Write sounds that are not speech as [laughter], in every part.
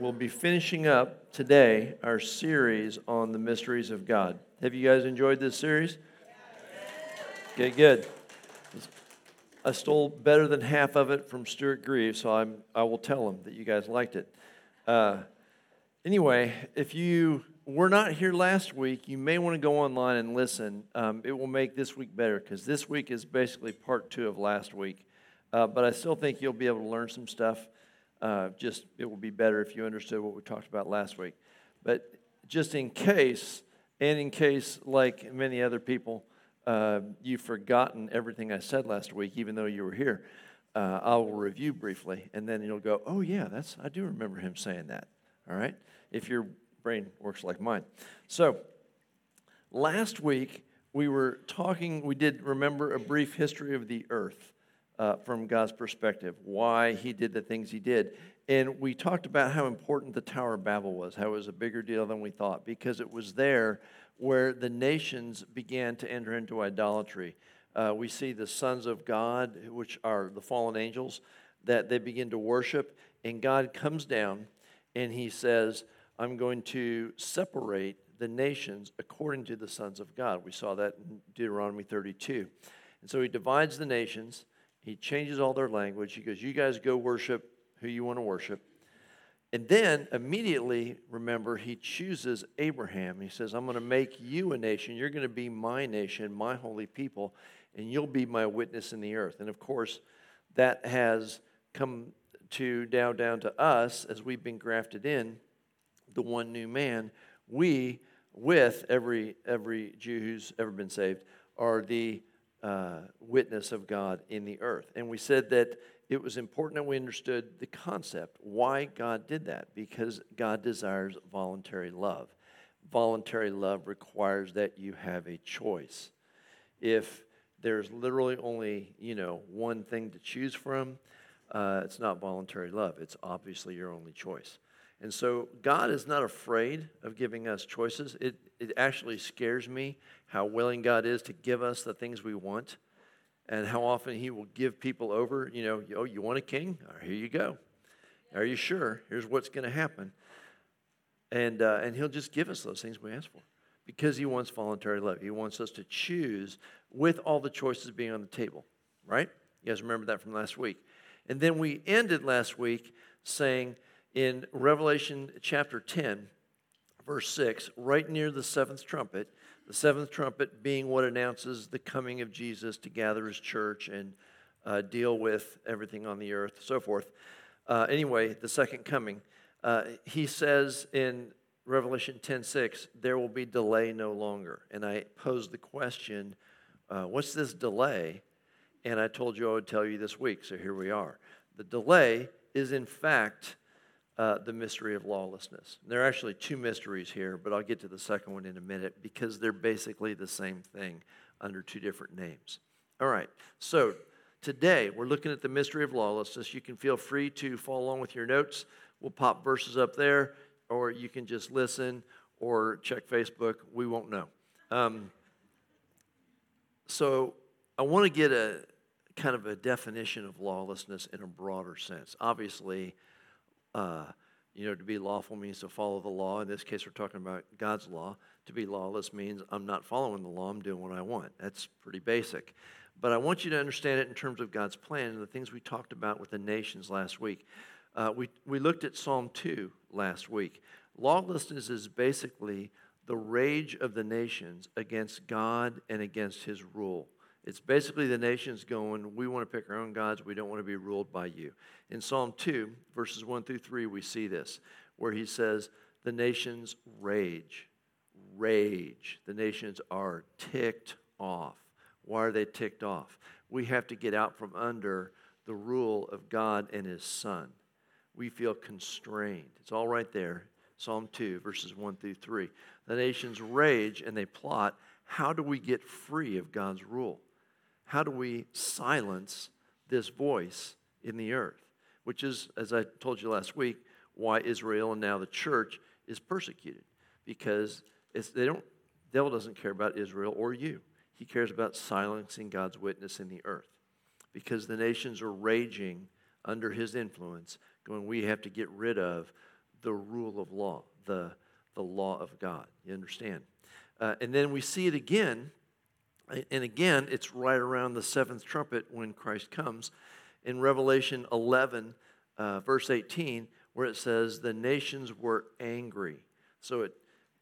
We'll be finishing up today our series on the mysteries of God. Have you guys enjoyed this series? Okay, good. I stole better than half of it from Stuart Grieve, so I'm, I will tell him that you guys liked it. Uh, anyway, if you were not here last week, you may want to go online and listen. Um, it will make this week better because this week is basically part two of last week. Uh, but I still think you'll be able to learn some stuff. Uh, just it will be better if you understood what we talked about last week. But just in case, and in case, like many other people, uh, you've forgotten everything I said last week, even though you were here, uh, I will review briefly, and then you'll go, "Oh yeah, that's I do remember him saying that." All right, if your brain works like mine. So last week we were talking. We did remember a brief history of the earth uh, from God's perspective, why he did the things he did. And we talked about how important the Tower of Babel was, how it was a bigger deal than we thought, because it was there where the nations began to enter into idolatry. Uh, we see the sons of God, which are the fallen angels, that they begin to worship, and God comes down and he says, I'm going to separate the nations according to the sons of God. We saw that in Deuteronomy 32. And so he divides the nations he changes all their language. He goes, You guys go worship who you want to worship. And then immediately, remember, he chooses Abraham. He says, I'm going to make you a nation. You're going to be my nation, my holy people, and you'll be my witness in the earth. And of course, that has come to down down to us as we've been grafted in, the one new man. We, with every every Jew who's ever been saved, are the uh, witness of God in the earth. And we said that it was important that we understood the concept, why God did that, because God desires voluntary love. Voluntary love requires that you have a choice. If there's literally only, you know, one thing to choose from, uh, it's not voluntary love. It's obviously your only choice. And so God is not afraid of giving us choices. It, it actually scares me how willing God is to give us the things we want and how often He will give people over. You know, oh, you want a king? Right, here you go. Are you sure? Here's what's going to happen. And, uh, and He'll just give us those things we ask for because He wants voluntary love. He wants us to choose with all the choices being on the table, right? You guys remember that from last week. And then we ended last week saying in Revelation chapter 10, verse 6, right near the seventh trumpet, the seventh trumpet being what announces the coming of Jesus to gather his church and uh, deal with everything on the earth, so forth. Uh, anyway, the second coming, uh, he says in Revelation 10:6, there will be delay no longer. And I posed the question, uh, what's this delay? And I told you I would tell you this week, so here we are. The delay is, in fact, uh, the mystery of lawlessness. There are actually two mysteries here, but I'll get to the second one in a minute because they're basically the same thing under two different names. All right, so today we're looking at the mystery of lawlessness. You can feel free to follow along with your notes. We'll pop verses up there, or you can just listen or check Facebook. We won't know. Um, so I want to get a kind of a definition of lawlessness in a broader sense. Obviously, uh, you know, to be lawful means to follow the law. In this case, we're talking about God's law. To be lawless means I'm not following the law, I'm doing what I want. That's pretty basic. But I want you to understand it in terms of God's plan and the things we talked about with the nations last week. Uh, we, we looked at Psalm 2 last week. Lawlessness is basically the rage of the nations against God and against his rule. It's basically the nations going, we want to pick our own gods, we don't want to be ruled by you. In Psalm 2, verses 1 through 3, we see this, where he says, The nations rage, rage. The nations are ticked off. Why are they ticked off? We have to get out from under the rule of God and his Son. We feel constrained. It's all right there. Psalm 2, verses 1 through 3. The nations rage and they plot how do we get free of God's rule? How do we silence this voice in the earth? Which is, as I told you last week, why Israel and now the church is persecuted. Because they don't, devil doesn't care about Israel or you. He cares about silencing God's witness in the earth. Because the nations are raging under his influence, going, we have to get rid of the rule of law, the, the law of God. You understand? Uh, and then we see it again, and again, it's right around the seventh trumpet when Christ comes in Revelation 11, uh, verse 18, where it says, The nations were angry. So it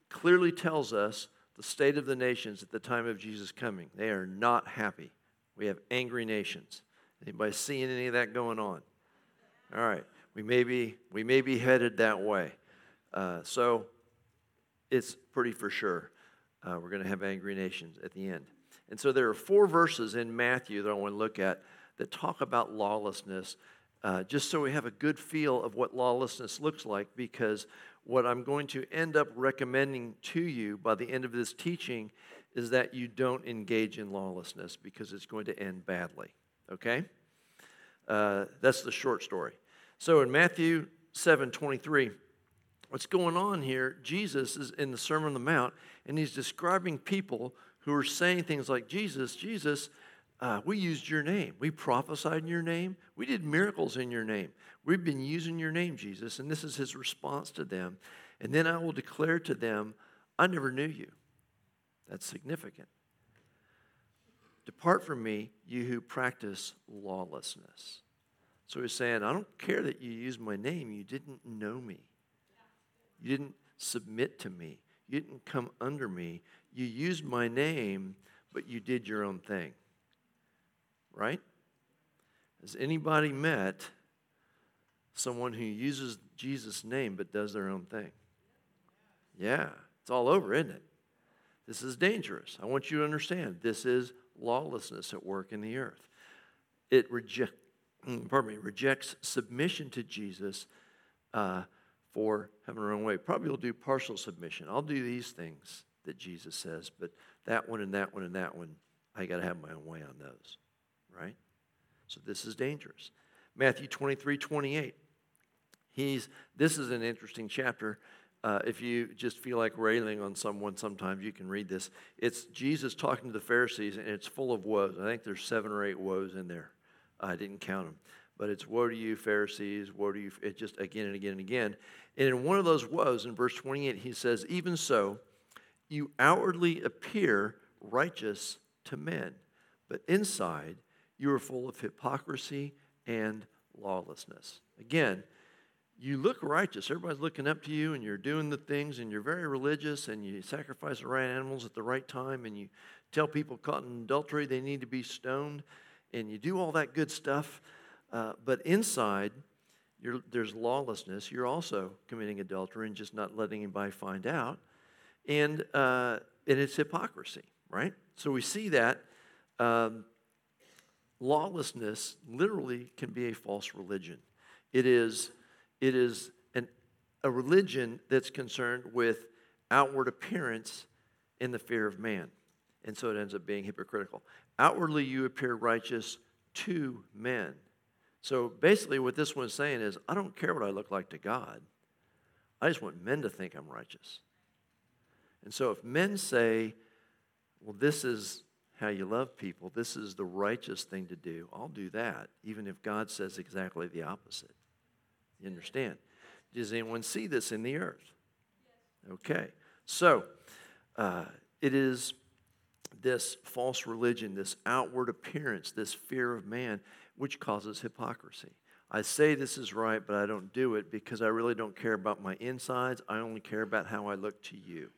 clearly tells us the state of the nations at the time of Jesus coming. They are not happy. We have angry nations. Anybody seeing any of that going on? All right, we may be, we may be headed that way. Uh, so it's pretty for sure. Uh, we're going to have angry nations at the end. And so there are four verses in Matthew that I want to look at that talk about lawlessness, uh, just so we have a good feel of what lawlessness looks like, because what I'm going to end up recommending to you by the end of this teaching is that you don't engage in lawlessness because it's going to end badly. Okay? Uh, that's the short story. So in Matthew 7 23, what's going on here? Jesus is in the Sermon on the Mount, and he's describing people who are saying things like, Jesus, Jesus, uh, we used your name. We prophesied in your name. We did miracles in your name. We've been using your name, Jesus. And this is his response to them. And then I will declare to them, I never knew you. That's significant. Depart from me, you who practice lawlessness. So he's saying, I don't care that you used my name. You didn't know me. You didn't submit to me. You didn't come under me. You used my name, but you did your own thing right? Has anybody met someone who uses Jesus' name but does their own thing? Yeah, it's all over, isn't it? This is dangerous. I want you to understand this is lawlessness at work in the earth. It reject, mm, pardon me, rejects submission to Jesus uh, for having our own way. Probably will do partial submission. I'll do these things that Jesus says, but that one and that one and that one, I got to have my own way on those right? So this is dangerous. Matthew 23 28. He's, this is an interesting chapter. Uh, if you just feel like railing on someone, sometimes you can read this. It's Jesus talking to the Pharisees, and it's full of woes. I think there's seven or eight woes in there. I didn't count them. But it's woe to you, Pharisees, woe to you. It just again and again and again. And in one of those woes, in verse 28, he says, Even so, you outwardly appear righteous to men, but inside you are full of hypocrisy and lawlessness. Again, you look righteous. Everybody's looking up to you, and you're doing the things, and you're very religious, and you sacrifice the right animals at the right time, and you tell people caught in adultery they need to be stoned, and you do all that good stuff. Uh, but inside, there's lawlessness. You're also committing adultery and just not letting anybody find out. And, uh, and it's hypocrisy, right? So we see that. Um, lawlessness literally can be a false religion. It is, it is an, a religion that's concerned with outward appearance in the fear of man. And so it ends up being hypocritical. Outwardly, you appear righteous to men. So basically, what this one's saying is I don't care what I look like to God, I just want men to think I'm righteous. And so if men say, well, this is how you love people, this is the righteous thing to do, I'll do that, even if God says exactly the opposite. You understand? Does anyone see this in the earth? Okay. So, uh, it is this false religion, this outward appearance, this fear of man, which causes hypocrisy. I say this is right, but I don't do it because I really don't care about my insides. I only care about how I look to you.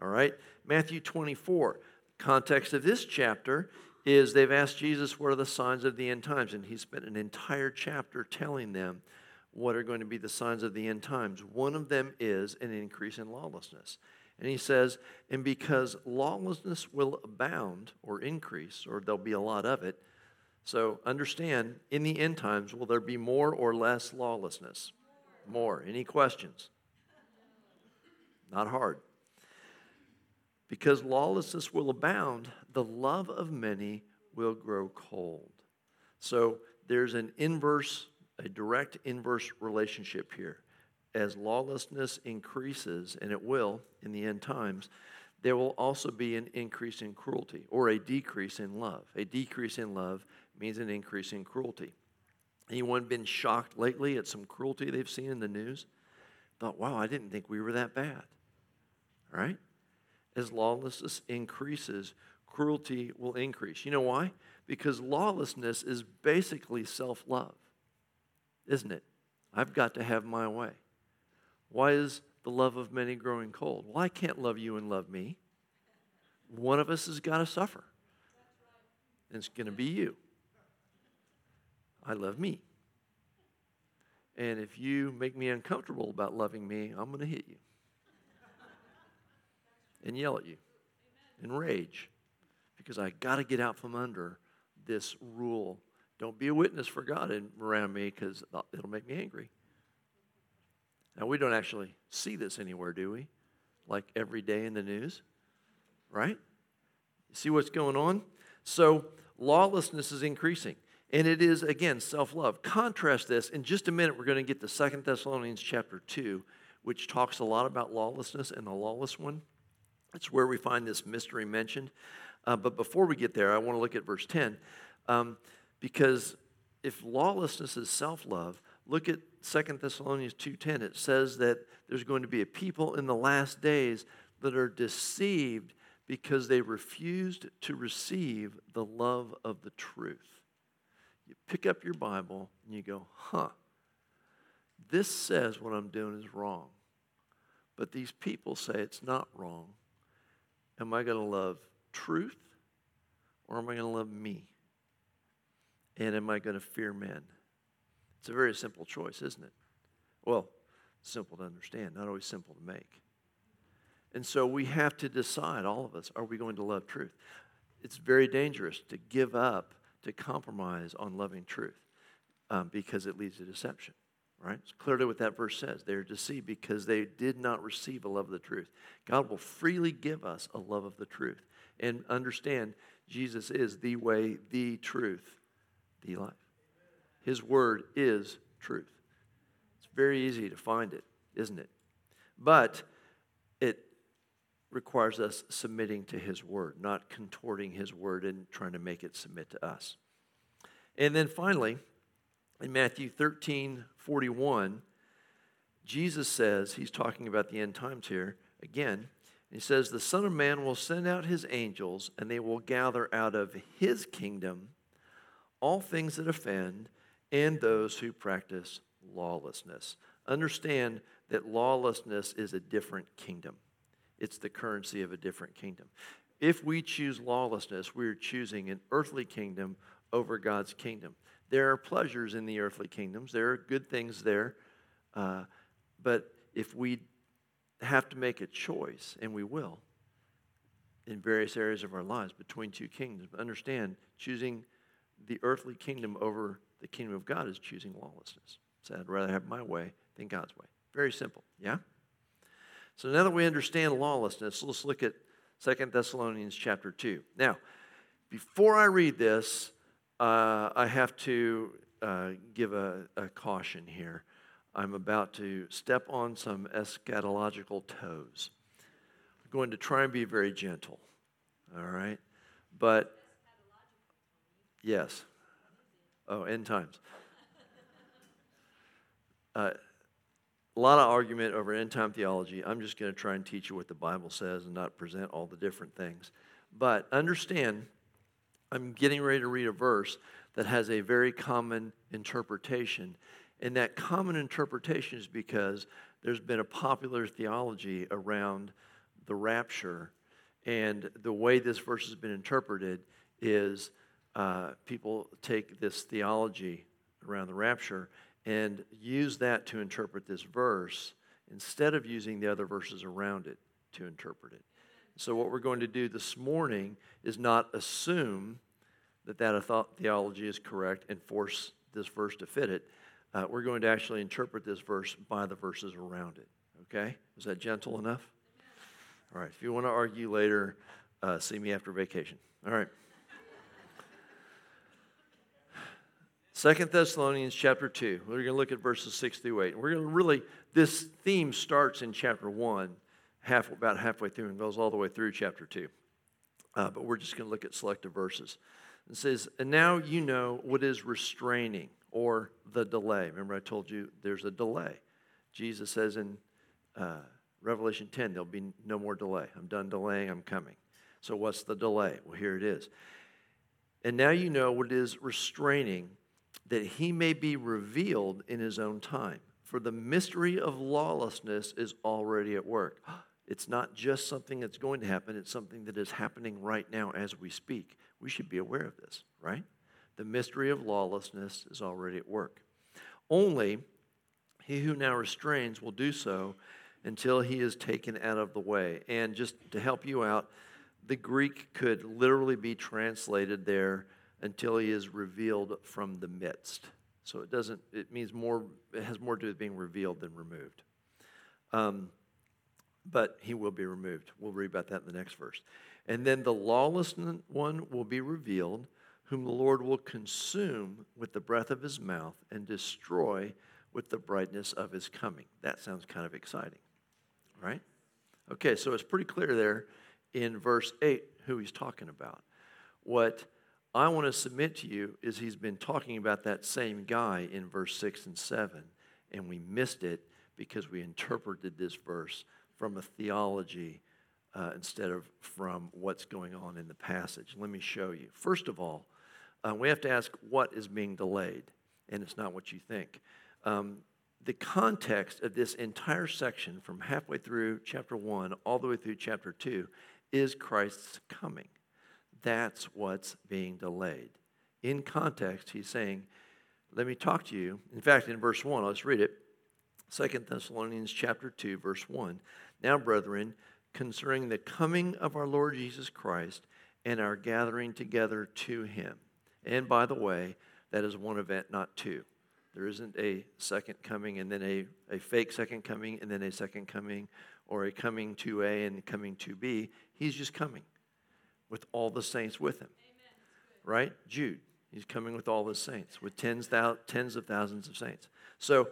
All right? Matthew 24. Context of this chapter is they've asked Jesus, What are the signs of the end times? And he spent an entire chapter telling them what are going to be the signs of the end times. One of them is an increase in lawlessness. And he says, And because lawlessness will abound or increase, or there'll be a lot of it, so understand, in the end times, will there be more or less lawlessness? More. Any questions? Not hard. Because lawlessness will abound, the love of many will grow cold. So there's an inverse, a direct inverse relationship here. As lawlessness increases, and it will in the end times, there will also be an increase in cruelty or a decrease in love. A decrease in love means an increase in cruelty. Anyone been shocked lately at some cruelty they've seen in the news? thought, wow, I didn't think we were that bad. Right? As lawlessness increases, cruelty will increase. You know why? Because lawlessness is basically self love, isn't it? I've got to have my way. Why is the love of many growing cold? Well, I can't love you and love me. One of us has got to suffer. And it's going to be you. I love me. And if you make me uncomfortable about loving me, I'm going to hit you and yell at you and rage because I got to get out from under this rule. Don't be a witness for God around me because it'll make me angry. Now, we don't actually see this anywhere, do we? Like every day in the news, right? You see what's going on? So, lawlessness is increasing. And it is, again, self love. Contrast this. In just a minute, we're going to get to Second Thessalonians chapter 2, which talks a lot about lawlessness and the lawless one. That's where we find this mystery mentioned. Uh, but before we get there, I want to look at verse 10. Um, because if lawlessness is self love, look at Second Thessalonians 2.10. It says that there's going to be a people in the last days that are deceived because they refused to receive the love of the truth you pick up your Bible and you go, huh, this says what I'm doing is wrong. But these people say it's not wrong. Am I going to love truth or am I going to love me? And am I going to fear men? It's a very simple choice, isn't it? Well, simple to understand, not always simple to make. And so we have to decide, all of us, are we going to love truth? It's very dangerous to give up to compromise on loving truth um, because it leads to deception. Right? It's clearly what that verse says. They are deceived because they did not receive a love of the truth. God will freely give us a love of the truth. And understand, Jesus is the way, the truth, the life. His word is truth. It's very easy to find it, isn't it? But it requires us submitting to His Word, not contorting His Word and trying to make it submit to us. And then finally, in Matthew 13 41, Jesus says, He's talking about the end times here again. He says, The Son of Man will send out His angels, and they will gather out of His kingdom all things that offend and those who practice lawlessness. Understand that lawlessness is a different kingdom it's the currency of a different kingdom. If we choose lawlessness, we're choosing an earthly kingdom over God's kingdom. There are pleasures in the earthly kingdoms, there are good things there. Uh, but if we have to make a choice, and we will, in various areas of our lives between two kingdoms, understand choosing the earthly kingdom over the kingdom of God is choosing lawlessness. So I'd rather have my way than God's way. Very simple, yeah? So now that we understand lawlessness, let's look at Second Thessalonians chapter 2. Now, before I read this, uh, I have to uh, give a, a, caution here. I'm about to step on some eschatological toes. I'm going to try and be very gentle, all right? But, yes. Oh, end times. Uh, a lot of argument over end time theology. I'm just going to try and teach you what the Bible says and not present all the different things. But understand, I'm getting ready to read a verse that has a very common interpretation. And that common interpretation is because there's been a popular theology around the rapture. And the way this verse has been interpreted is uh, people take this theology around the rapture and use that to interpret this verse instead of using the other verses around it to interpret it. So, what we're going to do this morning is not assume that that theology is correct and force this verse to fit it. Uh, we're going to actually interpret this verse by the verses around it. Okay? Is that gentle enough? All right. If you want to argue later, uh, see me after vacation. All right. Second Thessalonians chapter 2. We're going to look at verses 6 through 8. We're going to really, this theme starts in chapter 1, half, about halfway through, and goes all the way through chapter 2. Uh, but we're just going to look at selective verses. It says, And now you know what is restraining or the delay. Remember, I told you there's a delay. Jesus says in uh, Revelation 10, there'll be no more delay. I'm done delaying, I'm coming. So, what's the delay? Well, here it is. And now you know what is restraining, that he may be revealed in his own time. For the mystery of lawlessness is already at work. It's not just something that's going to happen, it's something that is happening right now as we speak. We should be aware of this, right? The mystery of lawlessness is already at work. Only he who now restrains will do so until he is taken out of the way. And just to help you out, the Greek could literally be translated there until he is revealed from the midst. So it doesn't, it means more, it has more to do with being revealed than removed. Um, but he will be removed. We'll read about that in the next verse. And then the lawless one will be revealed, whom the Lord will consume with the breath of his mouth and destroy with the brightness of his coming. That sounds kind of exciting, right? Okay, so it's pretty clear there in verse 8 who he's talking about. What I want to submit to you is he's been talking about that same guy in verse 6 and 7, and we missed it because we interpreted this verse from a theology uh, instead of from what's going on in the passage. Let me show you. First of all, uh, we have to ask what is being delayed, and it's not what you think. Um, the context of this entire section, from halfway through chapter 1 all the way through chapter 2, is Christ's coming. That's what's being delayed. In context, he's saying, Let me talk to you. In fact, in verse 1, let's read it. Second Thessalonians chapter 2, verse 1. Now, brethren, concerning the coming of our Lord Jesus Christ and our gathering together to him. And by the way, that is one event, not two. There isn't a second coming and then a, a fake second coming and then a second coming or a coming to A and coming to B. He's just coming with all the saints with him. Right? Jude. He's coming with all the saints, with tens, thou, tens of thousands of saints. So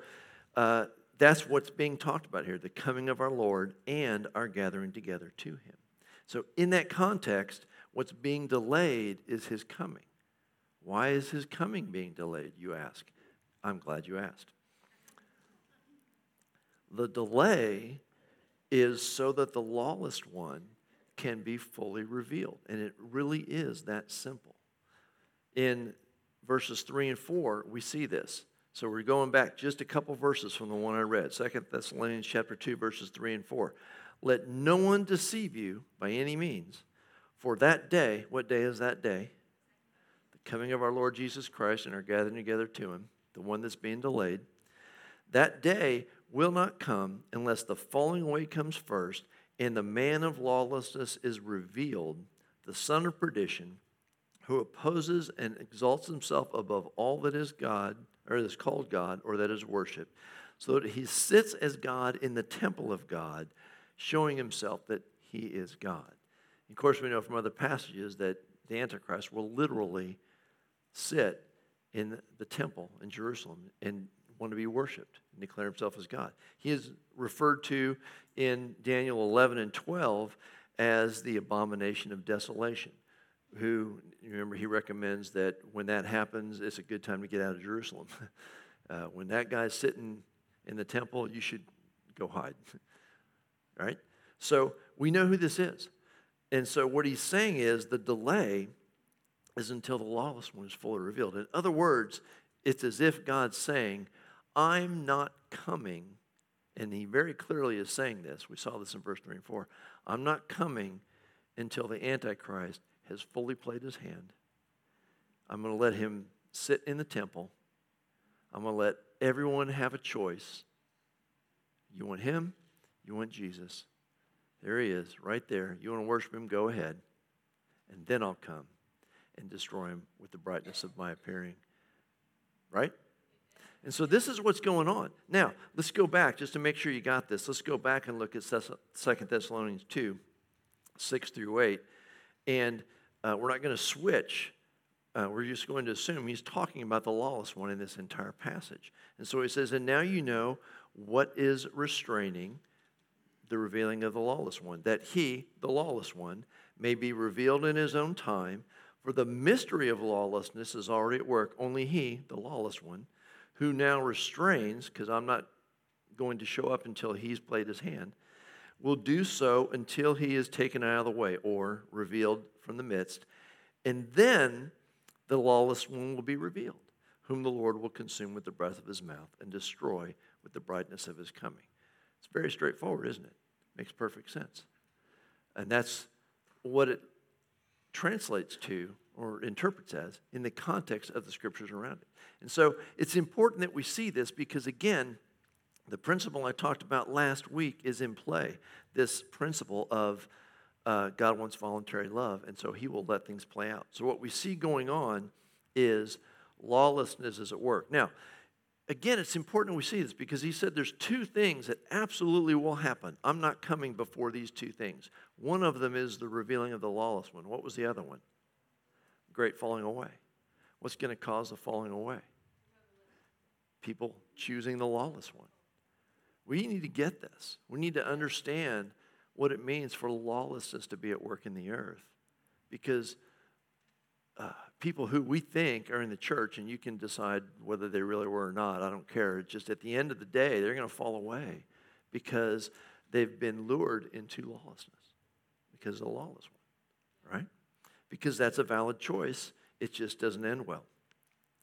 uh, that's what's being talked about here the coming of our Lord and our gathering together to him. So, in that context, what's being delayed is his coming. Why is his coming being delayed, you ask? I'm glad you asked. The delay is so that the lawless one can be fully revealed. And it really is that simple. In verses 3 and 4, we see this. So we're going back just a couple verses from the one I read. Second Thessalonians chapter 2, verses 3 and 4. Let no one deceive you by any means, for that day, what day is that day? The coming of our Lord Jesus Christ and our gathering together to him, the one that's being delayed. That day will not come unless the falling away comes first and the man of lawlessness is revealed, the son of perdition, who opposes and exalts himself above all that is God, or is called God, or that is worshiped, so that he sits as God in the temple of God, showing himself that he is God. Of course, we know from other passages that the Antichrist will literally sit in the temple in Jerusalem and want to be worshiped and declare himself as God. He is referred to in Daniel 11 and 12 as the abomination of desolation. Who, remember, he recommends that when that happens, it's a good time to get out of Jerusalem. [laughs] Uh, when that guy's sitting in the temple, you should go hide. [laughs] right? So we know who this is. And so what he's saying is the delay is until the lawless one is fully revealed. In other words, it's as if God's saying, I'm not coming and he very clearly is saying this. We saw this in verse 3 and 4. I'm not coming until the Antichrist has fully played his hand. I'm going to let him sit in the temple. I'm going to let everyone have a choice. You want him? You want Jesus? There he is, right there. You want to worship him? Go ahead. And then I'll come and destroy him with the brightness of my appearing. Right? And so this is what's going on. Now, let's go back just to make sure you got this. Let's go back and look at Second Thessalonians 2 6 through 8. And uh, we're not going to switch. Uh, we're just going to assume he's talking about the lawless one in this entire passage. And so he says, And now you know what is restraining the revealing of the lawless one, that he, the lawless one, may be revealed in his own time. For the mystery of lawlessness is already at work. Only he, the lawless one, who now restrains, because I'm not going to show up until he's played his hand, will do so until he is taken out of the way or revealed from the midst. And then the lawless one will be revealed, whom the Lord will consume with the breath of his mouth and destroy with the brightness of his coming. It's very straightforward, isn't it? Makes perfect sense. And that's what it translates to or interprets as in the context of the scriptures around it. And so it's important that we see this because, again, the principle I talked about last week is in play. This principle of uh, God wants voluntary love, and so He will let things play out. So, what we see going on is lawlessness is at work. Now, again, it's important we see this because He said there's two things that absolutely will happen. I'm not coming before these two things. One of them is the revealing of the lawless one. What was the other one? Great falling away. What's going to cause the falling away? People choosing the lawless one. We need to get this. We need to understand what it means for lawlessness to be at work in the earth. Because uh, people who we think are in the church, and you can decide whether they really were or not, I don't care. Just at the end of the day, they're going to fall away because they've been lured into lawlessness because of the lawless one, right? Because that's a valid choice. It just doesn't end well.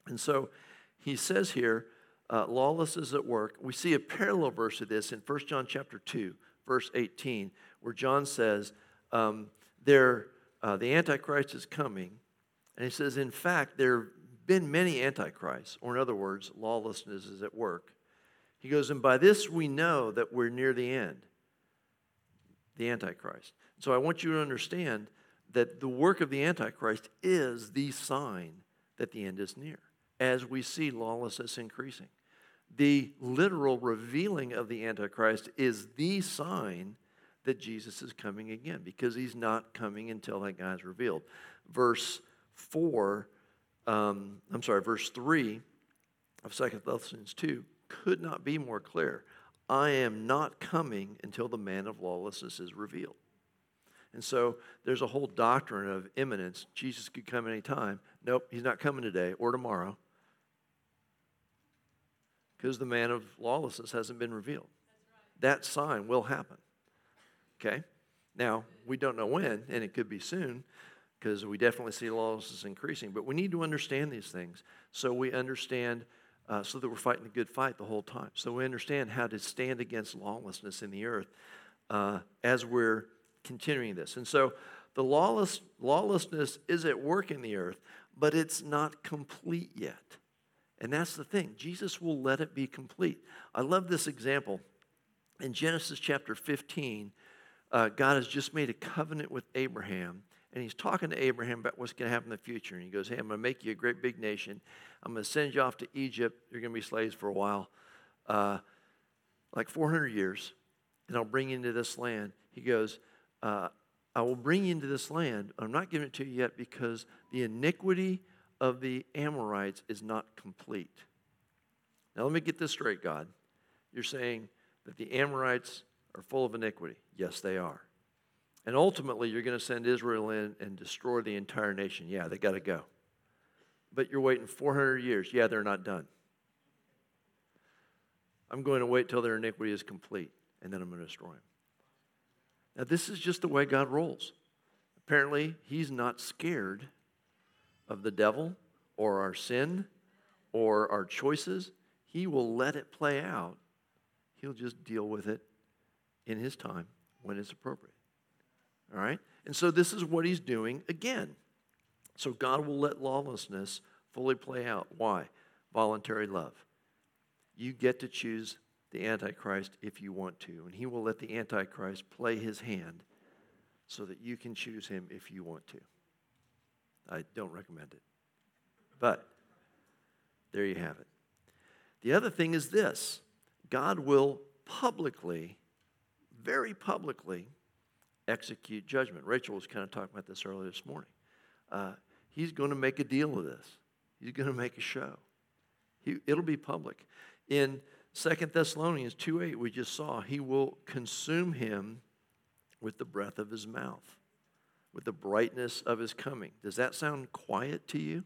And so he says here, uh, lawlessness at work. We see a parallel verse of this in 1 John chapter 2, verse 18, where John says, um, there, uh, the Antichrist is coming. And he says, in fact, there have been many Antichrists, or in other words, lawlessness is at work. He goes, and by this we know that we're near the end, the Antichrist. So I want you to understand that the work of the Antichrist is the sign that the end is near, as we see lawlessness increasing the literal revealing of the Antichrist is the sign that Jesus is coming again because he's not coming until that guy's revealed. Verse 4, um, I'm sorry, verse 3 of Second Thessalonians 2 could not be more clear. I am not coming until the man of lawlessness is revealed. And so there's a whole doctrine of imminence. Jesus could come anytime. Nope, he's not coming today or tomorrow because the man of lawlessness hasn't been revealed. That sign will happen. Okay? Now, we don't know when, and it could be soon, because we definitely see lawlessness increasing. But we need to understand these things so we understand, uh, so that we're fighting the good fight the whole time. So we understand how to stand against lawlessness in the earth uh, as we're continuing this. And so the lawless, lawlessness is at work in the earth, but it's not complete yet. And that's the thing. Jesus will let it be complete. I love this example. In Genesis chapter 15, uh, God has just made a covenant with Abraham, and he's talking to Abraham about what's going to happen in the future. And he goes, Hey, I'm going to make you a great big nation. I'm going to send you off to Egypt. You're going to be slaves for a while, uh, like 400 years, and I'll bring you into this land. He goes, uh, I will bring you into this land. I'm not giving it to you yet because the iniquity of the Amorites is not complete. Now, let me get this straight, God. You're saying that the Amorites are full of iniquity. Yes, they are. And ultimately, you're going to send Israel in and destroy the entire nation. Yeah, they got to go. But you're waiting 400 years. Yeah, they're not done. I'm going to wait till their iniquity is complete, and then I'm going to destroy them. Now, this is just the way God rolls. Apparently, He's not scared of the devil or our sin or our choices, he will let it play out. He'll just deal with it in his time when it's appropriate. All right? And so this is what he's doing again. So God will let lawlessness fully play out. Why? Voluntary love. You get to choose the Antichrist if you want to, and he will let the Antichrist play his hand so that you can choose him if you want to. I don't recommend it. But there you have it. The other thing is this God will publicly, very publicly, execute judgment. Rachel was kind of talking about this earlier this morning. Uh, he's going to make a deal with this, he's going to make a show. He, it'll be public. In Second Thessalonians 2 8, we just saw, he will consume him with the breath of his mouth with the brightness of his coming. Does that sound quiet to you?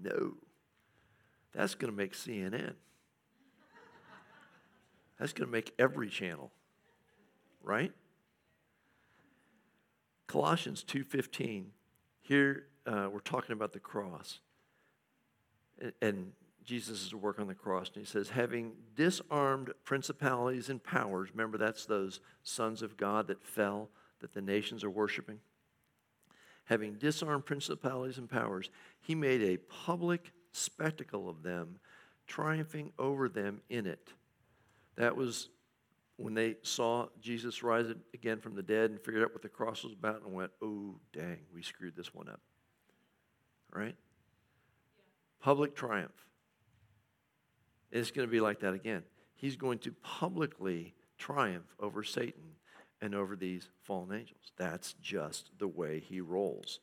No. That's going to make CNN. That's going to make every channel, right? Colossians 2:15. Here uh, we're talking about the cross, and, and Jesus' work on the cross, and he says, having disarmed principalities and powers. Remember, that's those sons of God that fell, that the nations are worshiping. Having disarmed principalities and powers, he made a public spectacle of them, triumphing over them in it. That was when they saw Jesus rise again from the dead and figured out what the cross was about and went, oh, dang, we screwed this one up. Right? Yeah. Public triumph. It's going to be like that again. He's going to publicly triumph over Satan and over these fallen angels. That's just the way he rolls.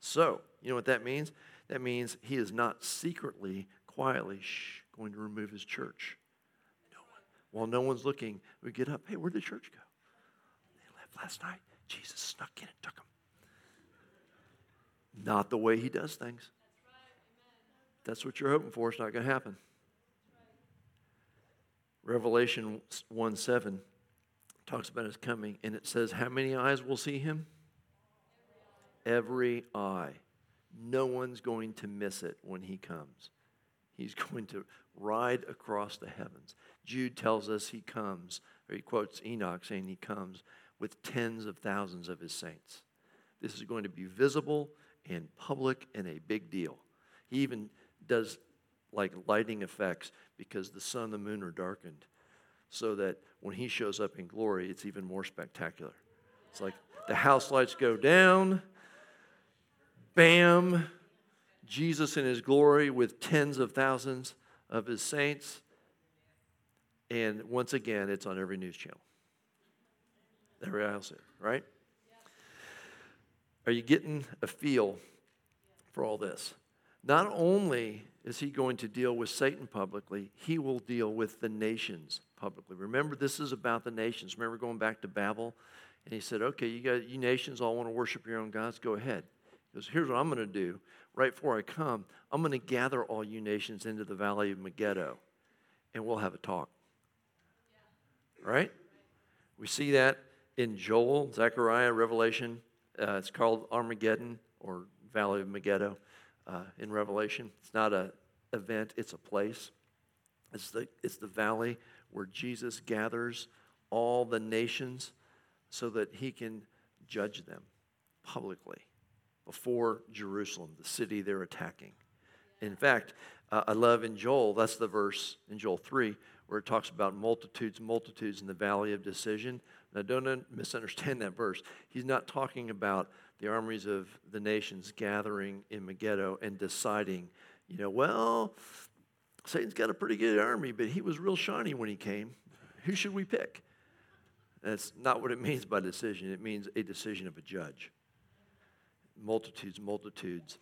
So, you know what that means? That means he is not secretly, quietly, shh, going to remove his church. No. While no one's looking, we get up. Hey, where'd the church go? They left last night. Jesus snuck in and took them. Not the way he does things. That's what you're hoping for. It's not going to happen. Revelation 1 7 talks about his coming, and it says, How many eyes will see him? Every eye. No one's going to miss it when he comes. He's [laughs] going to ride across the heavens. Jude tells us he comes, or he quotes Enoch saying he comes with tens of thousands of his saints. This is going to be visible and public and a big deal. He even does like lighting effects because the sun and the moon are darkened so that when he shows up in glory, it's even more spectacular. It's like the house lights go down, bam, Jesus in his glory with tens of thousands of his saints. And once again, it's on every news channel. Every outlet, right? Are you getting a feel for all this? Not only is he going to deal with Satan publicly, he will deal with the nations publicly. Remember, this is about the nations. Remember going back to Babel? And he said, Okay, you, got, you nations all want to worship your own gods, go ahead. He goes, Here's what I'm going to do. Right before I come, I'm going to gather all you nations into the valley of Megiddo, and we'll have a talk. Right? We see that in Joel, Zechariah, Revelation. Uh, it's called Armageddon or Valley of Megiddo uh, in Revelation. It's not an event, it's a place. It's the, it's the valley where Jesus gathers all the nations so that he can judge them publicly before Jerusalem, the city they're attacking. In fact, uh, I love in Joel, that's the verse in Joel 3, where it talks about multitudes, multitudes in the valley of decision. Now, don't misunderstand that verse. He's not talking about the armies of the nations gathering in Megiddo and deciding, you know, well, Satan's got a pretty good army, but he was real shiny when he came. Who should we pick? That's not what it [laughs] means by decision. It means a decision of a judge. Multitudes, multitudes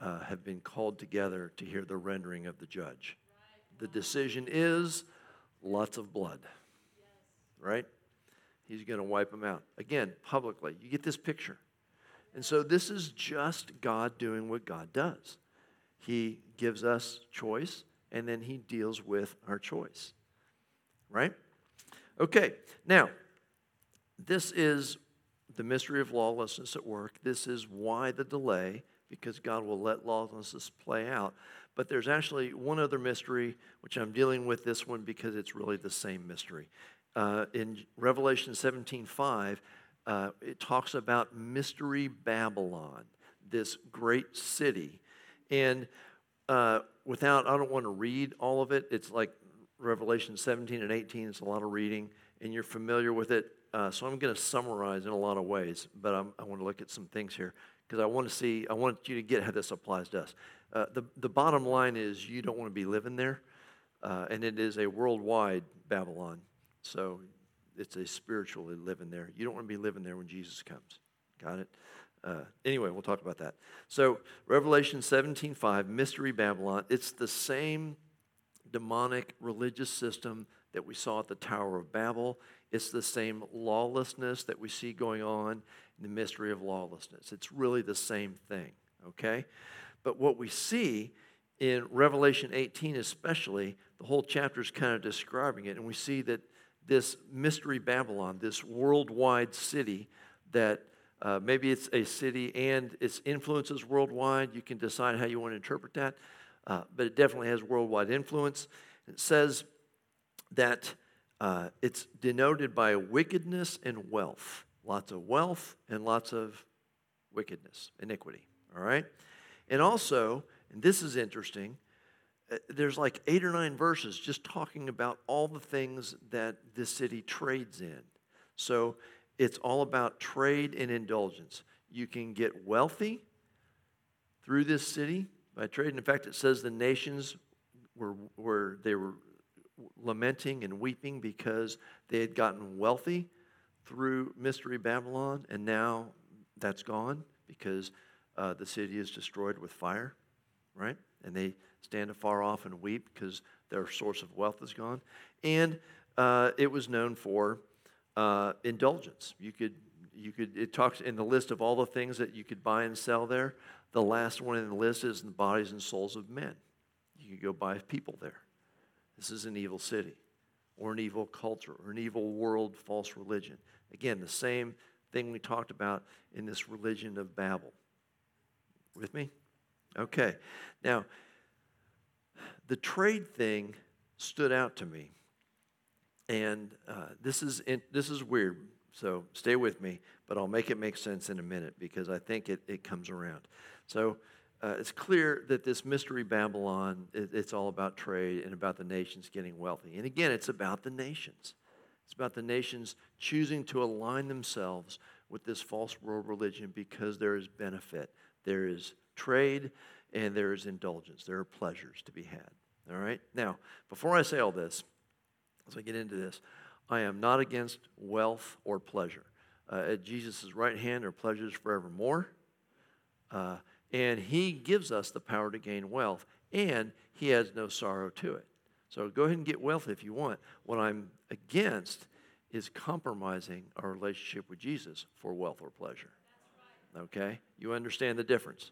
uh, have been called together to hear the rendering of the judge. The decision is lots of blood, right? He's going to wipe them out. Again, publicly. You get this picture. And so this is just God doing what God does. He gives us choice, and then he deals with our choice. Right? Okay, now, this is the mystery of lawlessness at work. This is why the delay, because God will let lawlessness play out. But there's actually one other mystery, which I'm dealing with this one because it's really the same mystery. Uh, in Revelation 17 5, uh, it talks about Mystery Babylon, this great city. And uh, without, I don't want to read all of it. It's like Revelation 17 and 18. It's a lot of reading, and you're familiar with it. Uh, so I'm going to summarize in a lot of ways, but I'm, i want to look at some things here because I want to see, I want you to get how this applies to us. Uh, the, the bottom line is you don't want to be living there, uh, and it is a worldwide Babylon. So it's a spiritually living there. You don't want to be living there when Jesus comes. Got it? Uh, anyway, we'll talk about that. So, Revelation 17:5, Mystery Babylon. It's the same demonic religious system that we saw at the Tower of Babel. It's the same lawlessness that we see going on in the mystery of lawlessness. It's really the same thing, okay? But what we see in Revelation 18, especially, the whole chapter is kind of describing it. And we see that this mystery Babylon, this worldwide city that uh, maybe it's a city and its influences worldwide. You can decide how you want to interpret that, uh, but it definitely has worldwide influence. It says that uh, it's denoted by wickedness and wealth. Lots of wealth and lots of wickedness, iniquity. All right? And also, and this is interesting, uh, there's like eight or nine verses just talking about all the things that this city trades in. So it's all about trade and indulgence. You can get wealthy through this city by trade. In fact, it says the nations were, were they were lamenting and weeping because they had gotten wealthy through Mystery Babylon, and now that's gone because uh, the city is destroyed with fire, right? And they stand afar off and weep because their source of wealth is gone. And uh, it was known for uh, indulgence. You could, you could, it talks in the list of all the things that you could buy and sell there. The last one in the list is the bodies and souls of men. You could go buy people there. This is an evil city, or an evil culture, or an evil world, false religion. Again, the same thing we talked about in this religion of Babel. With me? Okay. Now, the trade thing stood out to me. And uh, this, is this is weird, so stay with me, but I'll make it make sense in a minute because I think it, it comes around. So uh, it's clear that this mystery Babylon, it, it's all about trade and about the nations getting wealthy. And again, it's about the nations. It's about the nations choosing to align themselves with this false world religion because there is benefit, there is trade, and there is indulgence. There are pleasures to be had. All right? Now, before I say all this, as I get into this, I am not against wealth or pleasure. Uh, at Jesus' right hand are pleasures forevermore. Uh, and he gives us the power to gain wealth, and he has no sorrow to it. So go ahead and get wealth if you want. What I'm against is compromising our relationship with Jesus for wealth or pleasure. Okay? You understand the difference.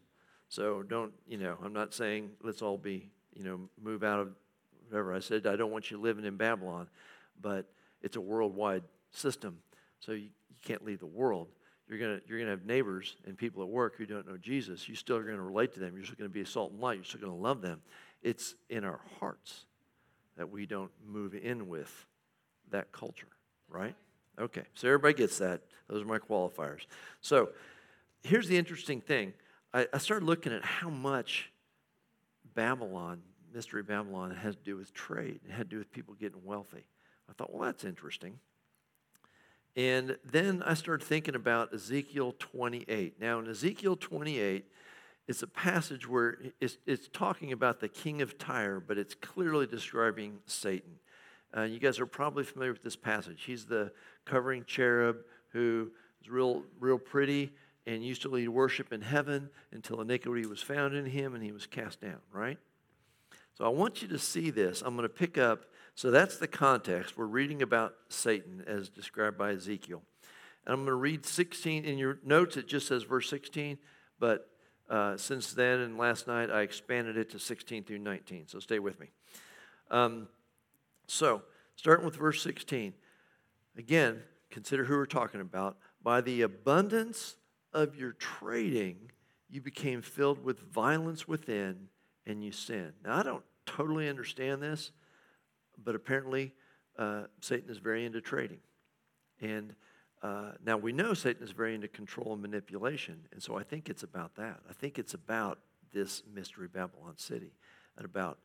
So don't, you know, I'm not saying let's all be, you know, move out of whatever. I said I don't want you living in Babylon, but it's a worldwide system. So you, you can't leave the world. You're going you're gonna have neighbors and people at work who don't know Jesus. You still are going to relate to them. You're still going to be a salt and light. You're still going to love them. It's in our hearts that we don't move in with that culture, right? Okay, so everybody gets that. Those are my qualifiers. So here's the interesting thing I, I started looking at how much Babylon, Mystery of Babylon, has to do with trade. It had to do with people getting wealthy. I thought, well, that's interesting. And then I started thinking about Ezekiel 28. Now, in Ezekiel 28, it's a passage where it's, it's talking about the king of Tyre, but it's clearly describing Satan. Uh, you guys are probably familiar with this passage. He's the covering cherub who is real, real pretty and used to lead worship in heaven until iniquity was found in him and he was cast down, right? So I want you to see this. I'm going to pick up, so that's the context. We're reading about Satan as described by Ezekiel. And I'm going to read 16. In your notes, it just says verse 16, but uh, since then and last night, I expanded it to 16 through 19. So stay with me. Um, so, starting with verse 16. Again, consider who we're talking about. By the abundance of your trading, you became filled with violence within and you sin. Now, I don't totally understand this, but apparently uh, Satan is very into trading. And uh, now we know Satan is very into control and manipulation. And so I think it's about that. I think it's about this mystery Babylon city and about,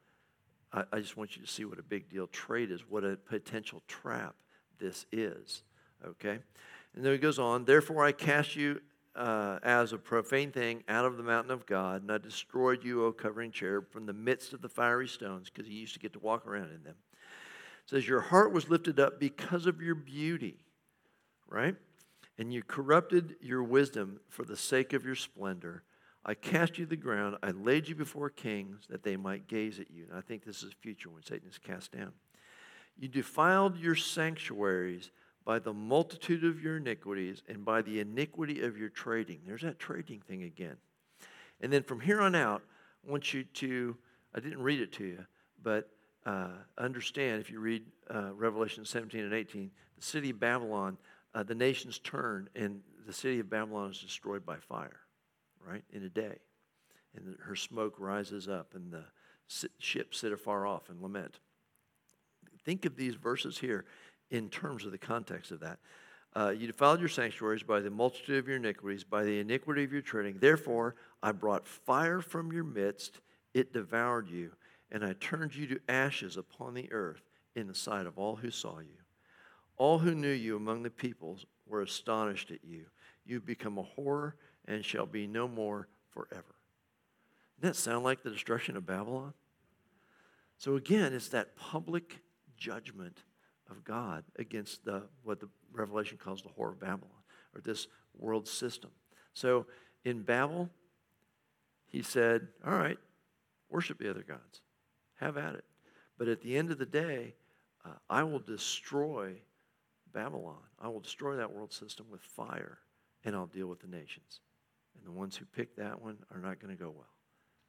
I, I just want you to see what a big deal trade is, what a potential trap this is. Okay? And then he goes on, therefore I cast you uh, as a profane thing out of the mountain of God, and I destroyed you, O covering cherub, from the midst of the fiery stones, because he used to get to walk around in them. It says, Your heart was lifted up because of your beauty, right? And you corrupted your wisdom for the sake of your splendor. I cast you to the ground. I laid you before kings that they might gaze at you. And I think this is future when Satan is cast down. You defiled your sanctuaries by the multitude of your iniquities and by the iniquity of your trading. There's that trading thing again. And then from here on out, I want you to I didn't read it to you, but uh, understand if you read uh, Revelation 17 and 18, the city of Babylon, uh, the nations turn, and the city of Babylon is destroyed by fire, right, in a day. And her smoke rises up, and the ships sit afar off and lament. Think of these verses here in terms of the context of that. Uh, you defiled your sanctuaries by the multitude of your iniquities, by the iniquity of your treading. Therefore, I brought fire from your midst, it devoured you, and I turned you to ashes upon the earth in the sight of all who saw you. All who knew you among the peoples were astonished at you. You've become a horror and shall be no more forever. Doesn't that sound like the destruction of Babylon? So again, it's that public judgment of God against the what the Revelation calls the whore of Babylon, or this world system. So in Babel, he said, All right, worship the other gods. Have at it. But at the end of the day, uh, I will destroy Babylon. I will destroy that world system with fire, and I'll deal with the nations. And the ones who pick that one are not going to go well.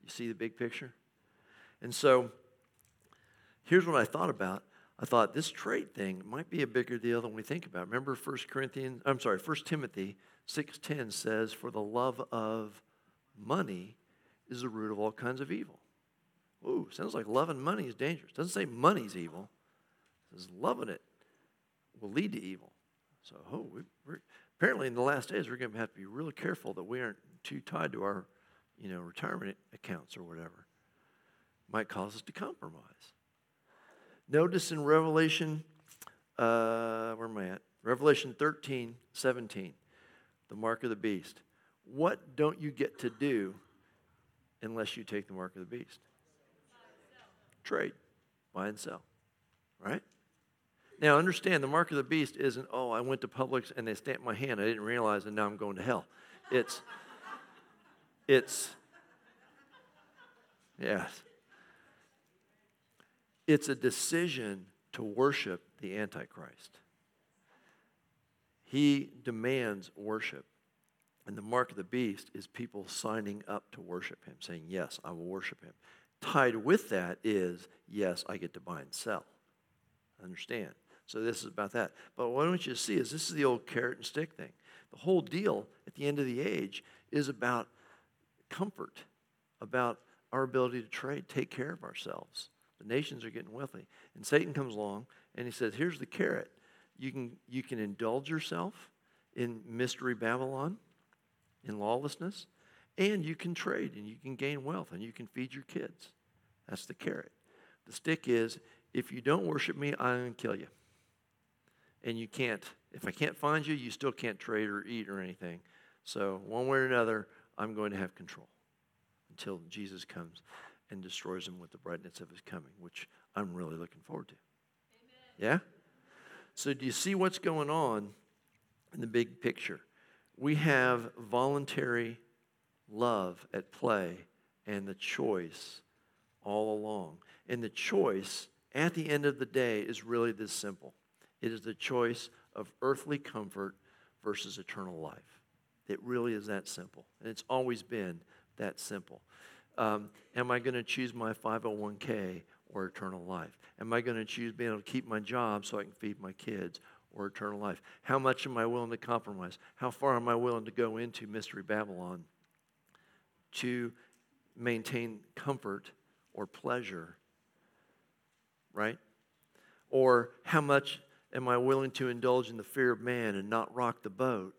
You see the big picture? And so, here's what I thought about. I thought this trade thing might be a bigger deal than we think about. Remember 1 Corinthians, I'm sorry, 1 Timothy 6:10 says, "For the love of money is the root of all kinds of evil." Ooh, sounds like loving money is dangerous. Doesn't say money's evil. It says loving it will lead to evil. So, oh, we, are apparently in the last days we're going to have to be really careful that we aren't too tied to our, you know, retirement accounts or whatever. Might cause us to compromise. Notice in Revelation, uh, where am I at? Revelation 13, 17, the mark of the beast. What don't you get to do unless you take the mark of the beast? Trade, buy and sell, right? Now, understand the mark of the beast isn't, oh, I went to Publix and they stamped my hand. I didn't realize, and now I'm going to hell. It's, it's, yes. It's a decision to worship the Antichrist. He demands worship. And the mark of the beast is people signing up to worship him, saying, Yes, I will worship him. Tied with that is, Yes, I get to buy and sell. Understand? So this is about that. But what I want you to see is this is the old carrot and stick thing. The whole deal at the end of the age is about comfort, about our ability to trade, take care of ourselves. The nations are getting wealthy. And Satan comes along and he says, Here's the carrot. You can, you can indulge yourself in mystery Babylon, in lawlessness, and you can trade and you can gain wealth and you can feed your kids. That's the carrot. The stick is if you don't worship me, I'm going to kill you. And you can't, if I can't find you, you still can't trade or eat or anything. So, one way or another, I'm going to have control until Jesus comes and destroys them with the brightness of his coming, which I'm really looking forward to. Amen. Yeah? So, do you see what's going on in the big picture? We have voluntary love at play and the choice all along. And the choice at the end of the day is really this simple it is the choice of earthly comfort versus eternal life. It really is that simple. And it's always been that simple. Um, am I going to choose my 501k or eternal life? Am I going to choose being able to keep my job so I can feed my kids or eternal life? How much am I willing to compromise? How far am I willing to go into Mystery Babylon to maintain comfort or pleasure? Right? Or how much am I willing to indulge in the fear of man and not rock the boat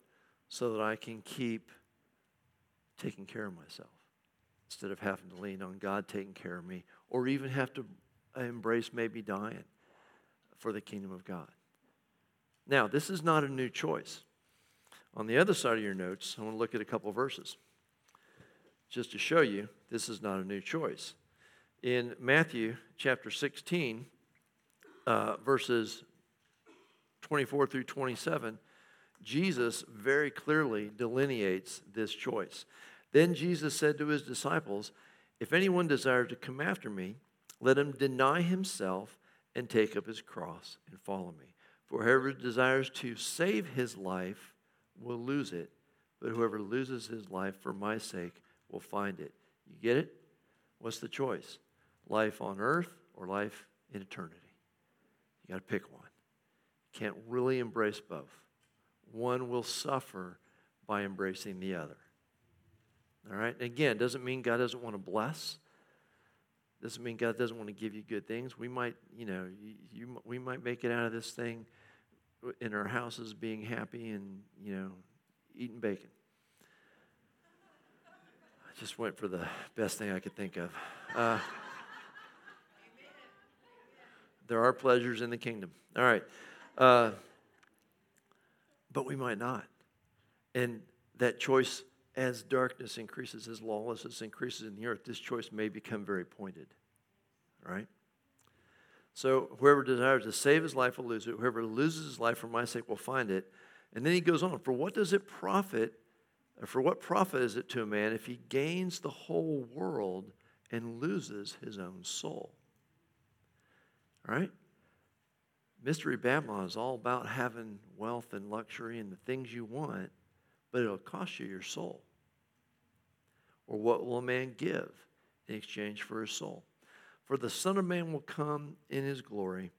so that I can keep taking care of myself? Instead of having to lean on God taking care of me or even have to embrace maybe dying for the kingdom of God. Now, this is not a new choice. On the other side of your notes, I want to look at a couple verses just to show you this is not a new choice. In Matthew chapter 16, uh, verses 24 through 27, Jesus very clearly delineates this choice. Then Jesus said to his disciples, If anyone desires to come after me, let him deny himself and take up his cross and follow me. For whoever desires to save his life will lose it, but whoever loses his life for my sake will find it. You get it? What's the choice? life on earth or life in eternity. You got to pick one. You can't really embrace both. One will suffer by embracing the other. All right? Again, doesn't mean God doesn't want to bless. Doesn't mean God doesn't want to give you good things. We might, you know, you, you, we might make it out of this thing in our houses being happy and, you know, eating bacon. I just went for the best thing I could think of. Uh, there are pleasures in the kingdom. All right. Uh, but we might not. And that choice as darkness increases, as lawlessness increases in the earth, this choice may become very pointed. Right? So whoever desires to save his life will lose it. Whoever loses his life for my sake will find it. And then he goes on, for what does it profit, or for what profit is it to a man if he gains the whole world and loses his own soul? All right? Mystery Babylon is all about having wealth and luxury and the things you want but it'll cost you your soul. Or what will a man give in exchange for his soul? For the Son of Man will come in his glory,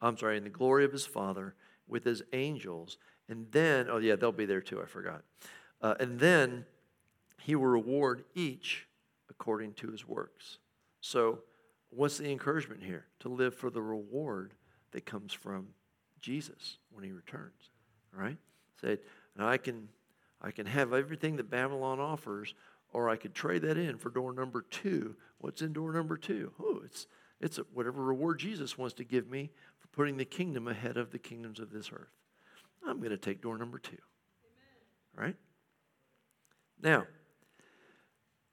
I'm sorry, in the glory of his Father with his angels, and then, oh yeah, they'll be there too, I forgot. Uh, and then he will reward each according to his works. So, what's the encouragement here? To live for the reward that comes from Jesus when he returns. All right? Say, now I can I can have everything that Babylon offers, or I could trade that in for door number two. What's in door number two? Oh, it's, it's whatever reward Jesus wants to give me for putting the kingdom ahead of the kingdoms of this earth. I'm going to take door number two. Amen. Right? Now,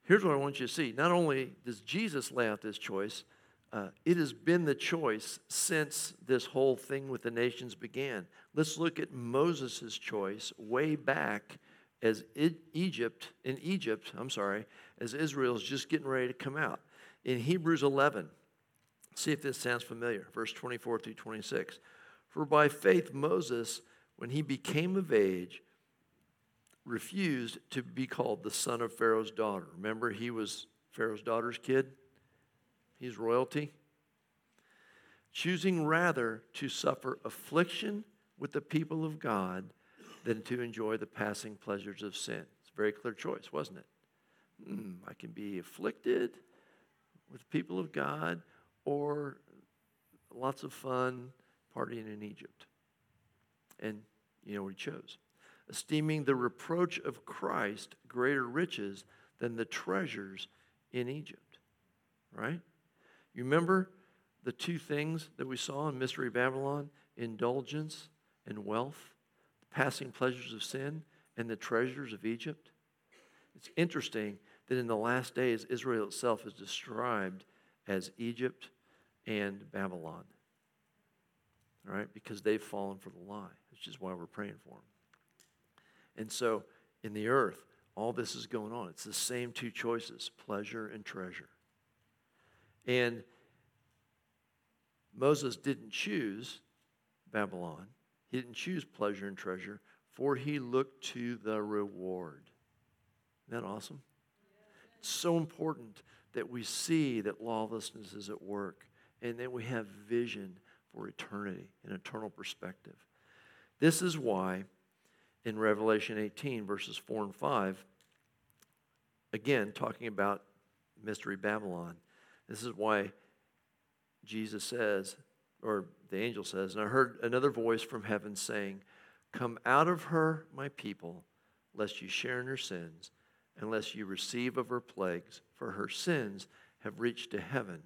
here's what I want you to see. Not only does Jesus lay out this choice, uh, it has been the choice since this whole thing with the nations began. Let's look at Moses' choice way back as Egypt, in Egypt, I'm sorry, as Israel is just getting ready to come out. In Hebrews 11, see if this sounds familiar, verse 24 through 26. For by faith, Moses, when he became of age, refused to be called the son of Pharaoh's daughter. Remember, he was Pharaoh's daughter's kid? He's royalty. Choosing rather to suffer affliction with the people of God than to enjoy the passing pleasures of sin. It's a very clear choice, wasn't it? Mm, I can be afflicted with people of God or lots of fun partying in Egypt. And you know what he chose? Esteeming the reproach of Christ greater riches than the treasures in Egypt. Right? You remember the two things that we saw in Mystery Babylon indulgence and wealth? Passing pleasures of sin and the treasures of Egypt? It's interesting that in the last days, Israel itself is described as Egypt and Babylon. All right, because they've fallen for the lie, which is why we're praying for them. And so in the earth, all this is going on. It's the same two choices pleasure and treasure. And Moses didn't choose Babylon, he didn't choose pleasure and treasure, for he looked to the reward. Isn't that awesome? It's so important that we see that lawlessness is at work and that we have vision for eternity, an eternal perspective. This is why in Revelation 18, verses 4 and 5, again, talking about Mystery Babylon, this is why Jesus says, or the angel says, And I heard another voice from heaven saying, Come out of her, my people, lest you share in her sins, unless you receive of her plagues, for her sins have reached to heaven,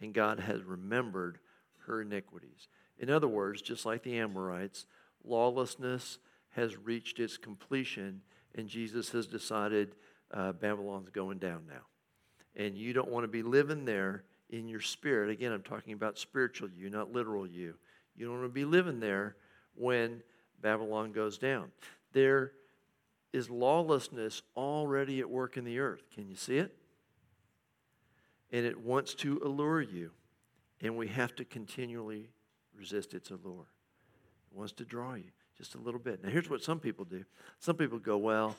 and God has remembered her iniquities. In other words, just like the Amorites, lawlessness has reached its completion, and Jesus has decided uh, Babylon's going down now. And you don't want to be living there in your spirit. Again, I'm talking about spiritual you, not literal you. You don't want to be living there when Babylon goes down. There is lawlessness already at work in the earth. Can you see it? And it wants to allure you. And we have to continually resist its allure. It wants to draw you just a little bit. Now, here's what some people do some people go, Well,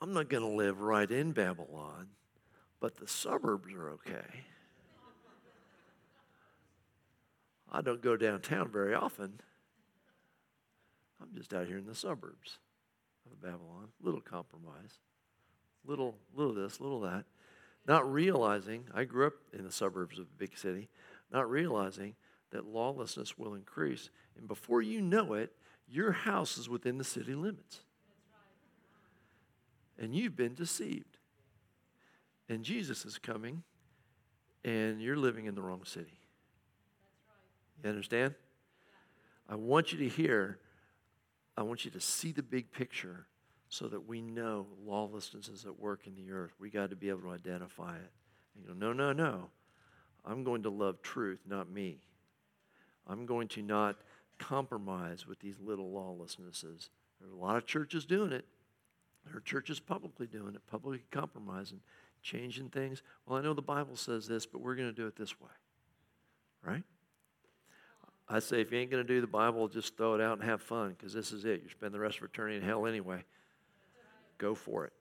I'm not going to live right in Babylon. But the suburbs are okay. I don't go downtown very often. I'm just out here in the suburbs of Babylon. Little compromise. Little, little this, little that. Not realizing, I grew up in the suburbs of a big city, not realizing that lawlessness will increase. And before you know it, your house is within the city limits. And you've been deceived. And Jesus is coming, and you're living in the wrong city. You understand? I want you to hear, I want you to see the big picture so that we know lawlessness is at work in the earth. We got to be able to identify it. And you go, no, no, no. I'm going to love truth, not me. I'm going to not compromise with these little lawlessnesses. There are a lot of churches doing it. There are churches publicly doing it, publicly compromising, changing things. Well, I know the Bible says this, but we're going to do it this way. Right? I say, if you ain't going to do the Bible, just throw it out and have fun because this is it. You spend the rest of eternity in hell anyway. Go for it.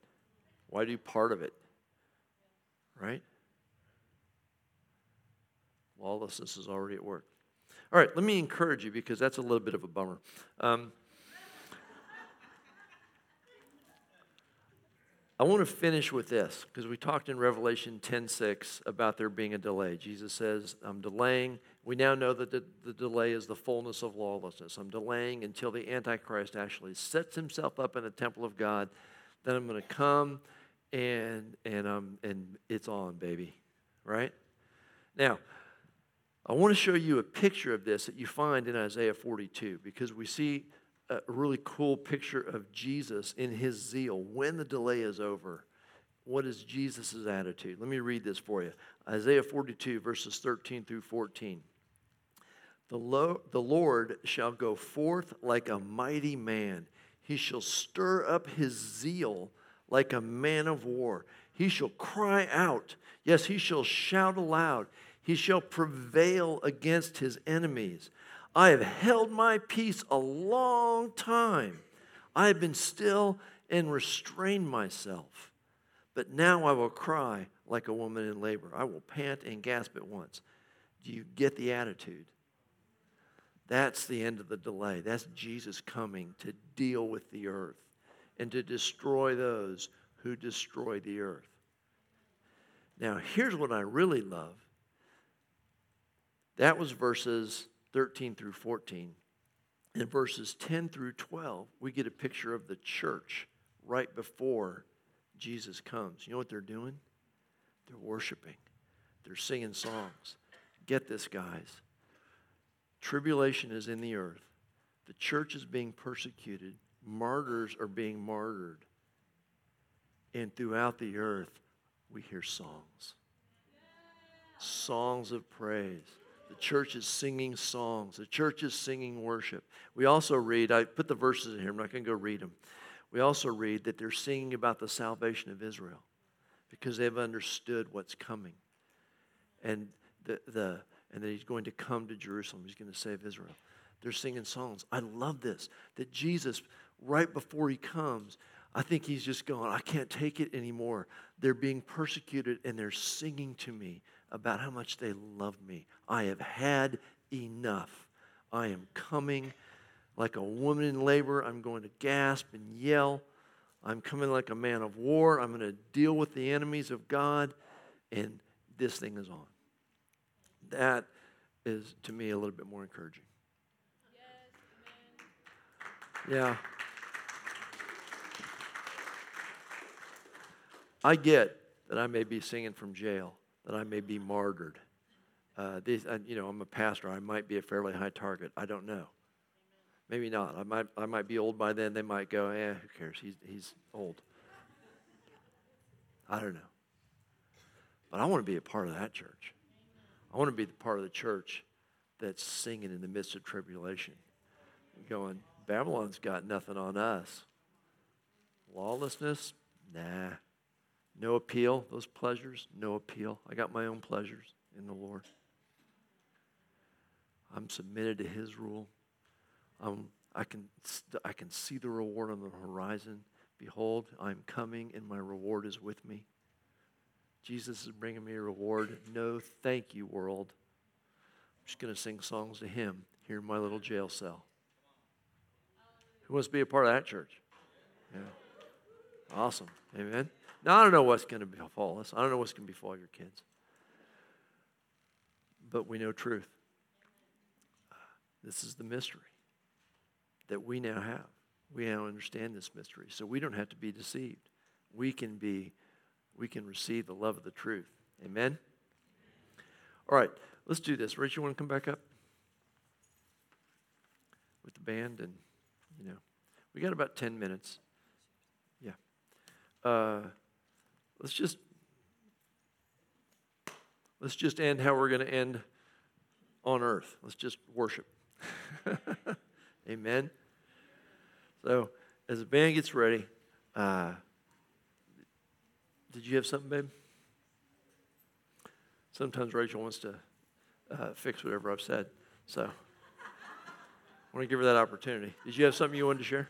Why do part of it? Right? Lawlessness is already at work. All right, let me encourage you because that's a little bit of a bummer. Um, I want to finish with this because we talked in Revelation 10:6 about there being a delay. Jesus says, "I'm delaying." We now know that the, the delay is the fullness of lawlessness. I'm delaying until the Antichrist actually sets himself up in the temple of God. Then I'm going to come and and um and it's on, baby. Right? Now, I want to show you a picture of this that you find in Isaiah 42 because we see a really cool picture of Jesus in his zeal when the delay is over. What is Jesus' attitude? Let me read this for you Isaiah 42, verses 13 through 14. The, lo- the Lord shall go forth like a mighty man, he shall stir up his zeal like a man of war. He shall cry out, yes, he shall shout aloud. He shall prevail against his enemies. I have held my peace a long time. I have been still and restrained myself. But now I will cry like a woman in labor. I will pant and gasp at once. Do you get the attitude? That's the end of the delay. That's Jesus coming to deal with the earth and to destroy those who destroy the earth. Now, here's what I really love that was verses 13 through 14. In verses 10 through 12, we get a picture of the church right before Jesus comes. You know what they're doing? They're worshiping, they're singing songs. Get this, guys. Tribulation is in the earth, the church is being persecuted, martyrs are being martyred. And throughout the earth, we hear songs songs of praise. The church is singing songs. The church is singing worship. We also read, I put the verses in here, I'm not going to go read them. We also read that they're singing about the salvation of Israel because they've understood what's coming. And, the, the, and that he's going to come to Jerusalem. He's going to save Israel. They're singing songs. I love this, that Jesus, right before he comes, I think he's just going, I can't take it anymore. They're being persecuted and they're singing to me about how much they love me. I have had enough. I am coming like a woman in labor. I'm going to gasp and yell. I'm coming like a man of war. I'm going to deal with the enemies of God. And this thing is on. That is, to me, a little bit more encouraging. Yes, yeah. I get that I may be singing from jail that I may be martyred. Uh, these, uh, you know, I'm a pastor. I might be a fairly high target. I don't know. Maybe not. I might, I might be old by then. They might go, eh, who cares? He's, he's old. I don't know. But I want to be a part of that church. I want to be the part of the church that's singing in the midst of tribulation, going, Babylon's got nothing on us. Lawlessness? Nah. No appeal, those pleasures, no appeal. I got my own pleasures in the Lord. I'm submitted to His rule. I, can, I can see the reward on the horizon. Behold, I'm coming, and my reward is with me. Jesus is bringing me a reward. No, thank you, world. I'm just going to sing songs to Him here in my little jail cell. Who wants to be a part of that church? Yeah. Awesome. Amen. Now, I don't know what's going to befall us. I don't know what's going to befall your kids. But we know truth. This is the mystery that we now have. We now understand this mystery. So we don't have to be deceived. We can be, we can receive the love of the truth. Amen? All right, let's do this. Rich, you want to come back up? With the band and, you know, we got about 10 minutes. Uh, let's just let's just end how we're going to end on earth. Let's just worship. [laughs] Amen. So, as the band gets ready, uh, did you have something, babe? Sometimes Rachel wants to uh, fix whatever I've said. So, [laughs] I want to give her that opportunity. Did you have something you wanted to share?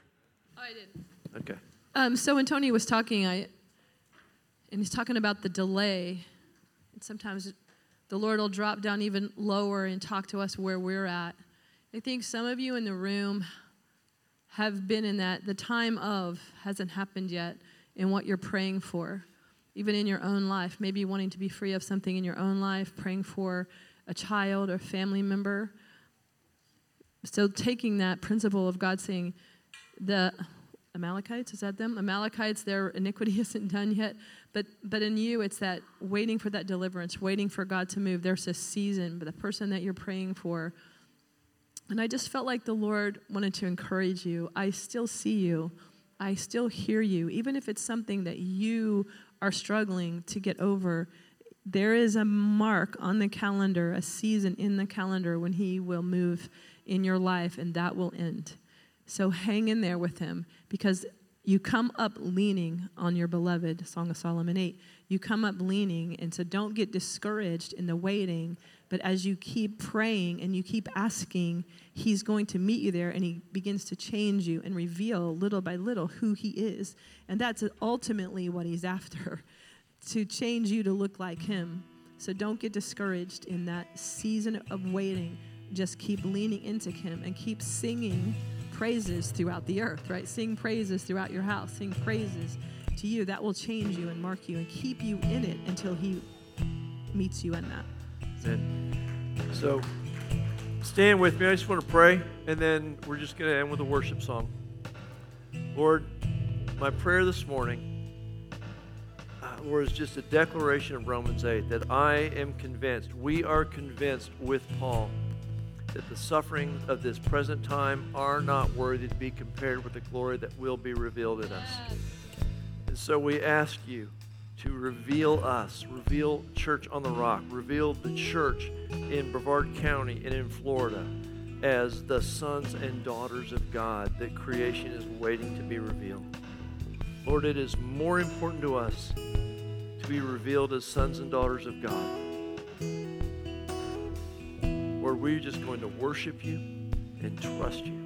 Oh, I did. Okay. Um, so when Tony was talking, I and he's talking about the delay, and sometimes the Lord will drop down even lower and talk to us where we're at. I think some of you in the room have been in that the time of hasn't happened yet in what you're praying for, even in your own life. Maybe wanting to be free of something in your own life, praying for a child or family member. So taking that principle of God saying, the Amalekites, is that them? Amalekites, their iniquity [laughs] isn't done yet. But, but in you, it's that waiting for that deliverance, waiting for God to move. There's a season, but the person that you're praying for, and I just felt like the Lord wanted to encourage you. I still see you. I still hear you. Even if it's something that you are struggling to get over, there is a mark on the calendar, a season in the calendar when He will move in your life, and that will end. So hang in there with Him because you come up leaning on your beloved, Song of Solomon 8. You come up leaning, and so don't get discouraged in the waiting but as you keep praying and you keep asking, He's going to meet you there and He begins to change you and reveal little by little who He is. And that's ultimately what He's after [laughs] to change you to look like Him. So don't get discouraged in that season of waiting. Just keep leaning into Him and keep singing praises throughout the earth, right? Sing praises throughout your house, sing praises to you. That will change you and mark you and keep you in it until He meets you in that. So stand with me. I just want to pray, and then we're just going to end with a worship song. Lord, my prayer this morning uh, was just a declaration of Romans 8 that I am convinced, we are convinced with Paul, that the sufferings of this present time are not worthy to be compared with the glory that will be revealed in us. And so we ask you to reveal us, reveal Church on the Rock, reveal the church in Brevard County and in Florida as the sons and daughters of God that creation is waiting to be revealed. Lord, it is more important to us to be revealed as sons and daughters of God. Lord, we're just going to worship you and trust you.